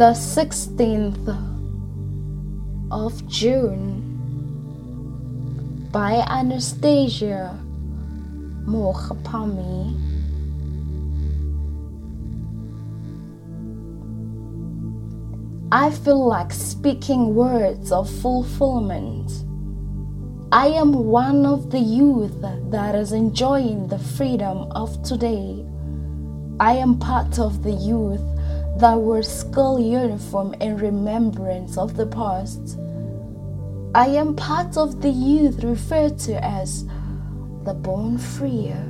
the 16th of June by Anastasia Mochapami. I feel like speaking words of fulfillment. I am one of the youth that is enjoying the freedom of today. I am part of the youth that wear school uniform in remembrance of the past. I am part of the youth referred to as the born freer.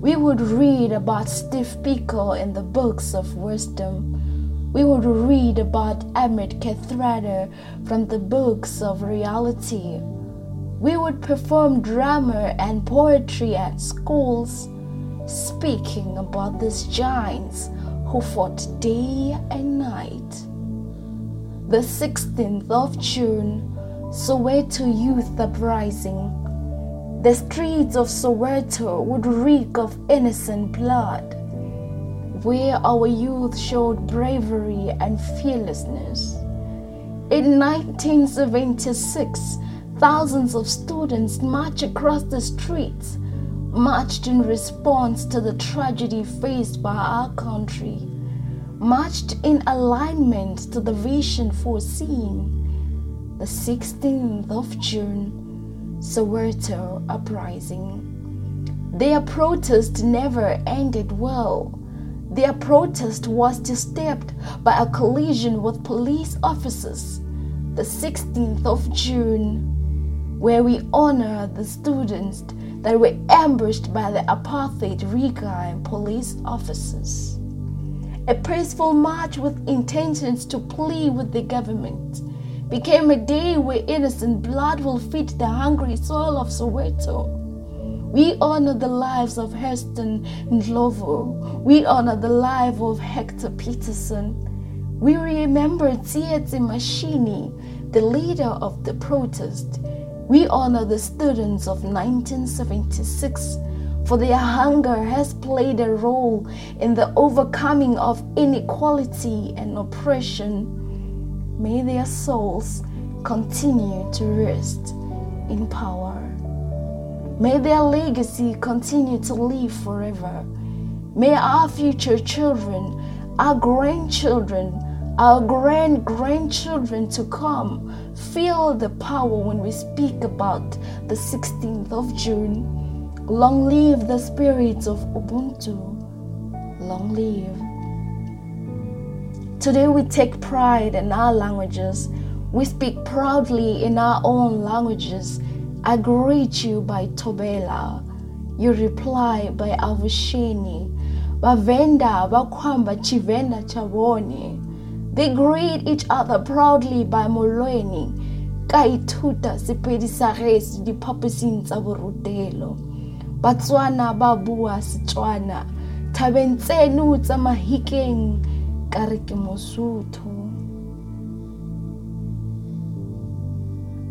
We would read about Steve Biko in the books of wisdom. We would read about Ahmed Kathrada from the books of reality. We would perform drama and poetry at schools, speaking about these giants who fought day and night. The 16th of June, Soweto Youth Uprising. The streets of Soweto would reek of innocent blood, where our youth showed bravery and fearlessness. In 1976, thousands of students marched across the streets marched in response to the tragedy faced by our country, marched in alignment to the vision foreseen. The 16th of June, Soweto uprising. Their protest never ended well. Their protest was disturbed by a collision with police officers. The 16th of June, where we honor the students that were ambushed by the apartheid and police officers. A peaceful march with intentions to plead with the government became a day where innocent blood will feed the hungry soil of Soweto. We honor the lives of Hastings Ndlovu. We honor the life of Hector Peterson. We remember Tsietsi Mashinini, the leader of the protest. We honor the students of 1976 for their hunger has played a role in the overcoming of inequality and oppression. May their souls continue to rest in power. May their legacy continue to live forever. May our future children, our grandchildren, our grand grandchildren to come feel the power when we speak about the 16th of June. Long live the spirits of Ubuntu. Long live. Today we take pride in our languages. We speak proudly in our own languages. I greet you by Tobela. You reply by Avusheni. Bavenda bakwamba chivenda chabone. They greet each other proudly by Molweni. Ka ithuta sepedi sa gesi diphaposing tsa borutelo. Batswana ba bua Setswana. Thabeng tseno tsa mahikeng ka re ke Mosotho.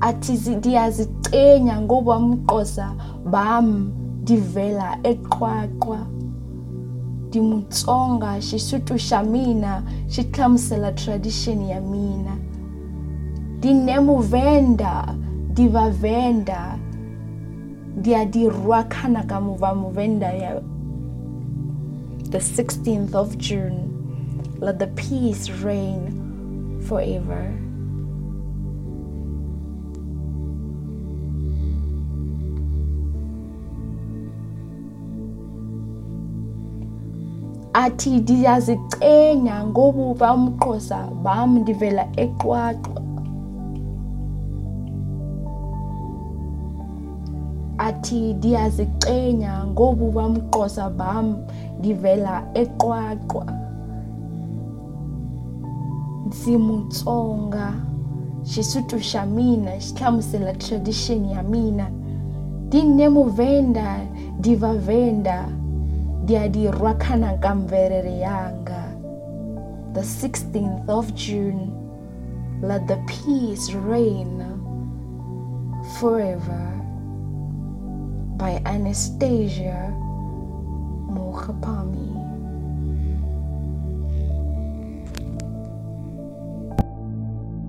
athi ndiyazicenya ngoba mqosa bam ndivela eqwaqwa ndimutsonga xisutu xa mina xi hlamusela tradition ya mina. Ndinemuvenda ndivavenda ndiyadirwa khana ka muva muvenda ya the 16th of june. Let the peace reign forever athi ndiyazicenya ngobuba umqosa bam ndivela eqwaqwa athi ndiyazicenya ngobuba umqosa bam ndivela eqwaqwa ndzi-mutsonga xisutu xa mina xi hlamusela tradition ya mina ndiyadirwa khana ka yanga. The 16th of june let the peace reign forever. By anastasia mokhapami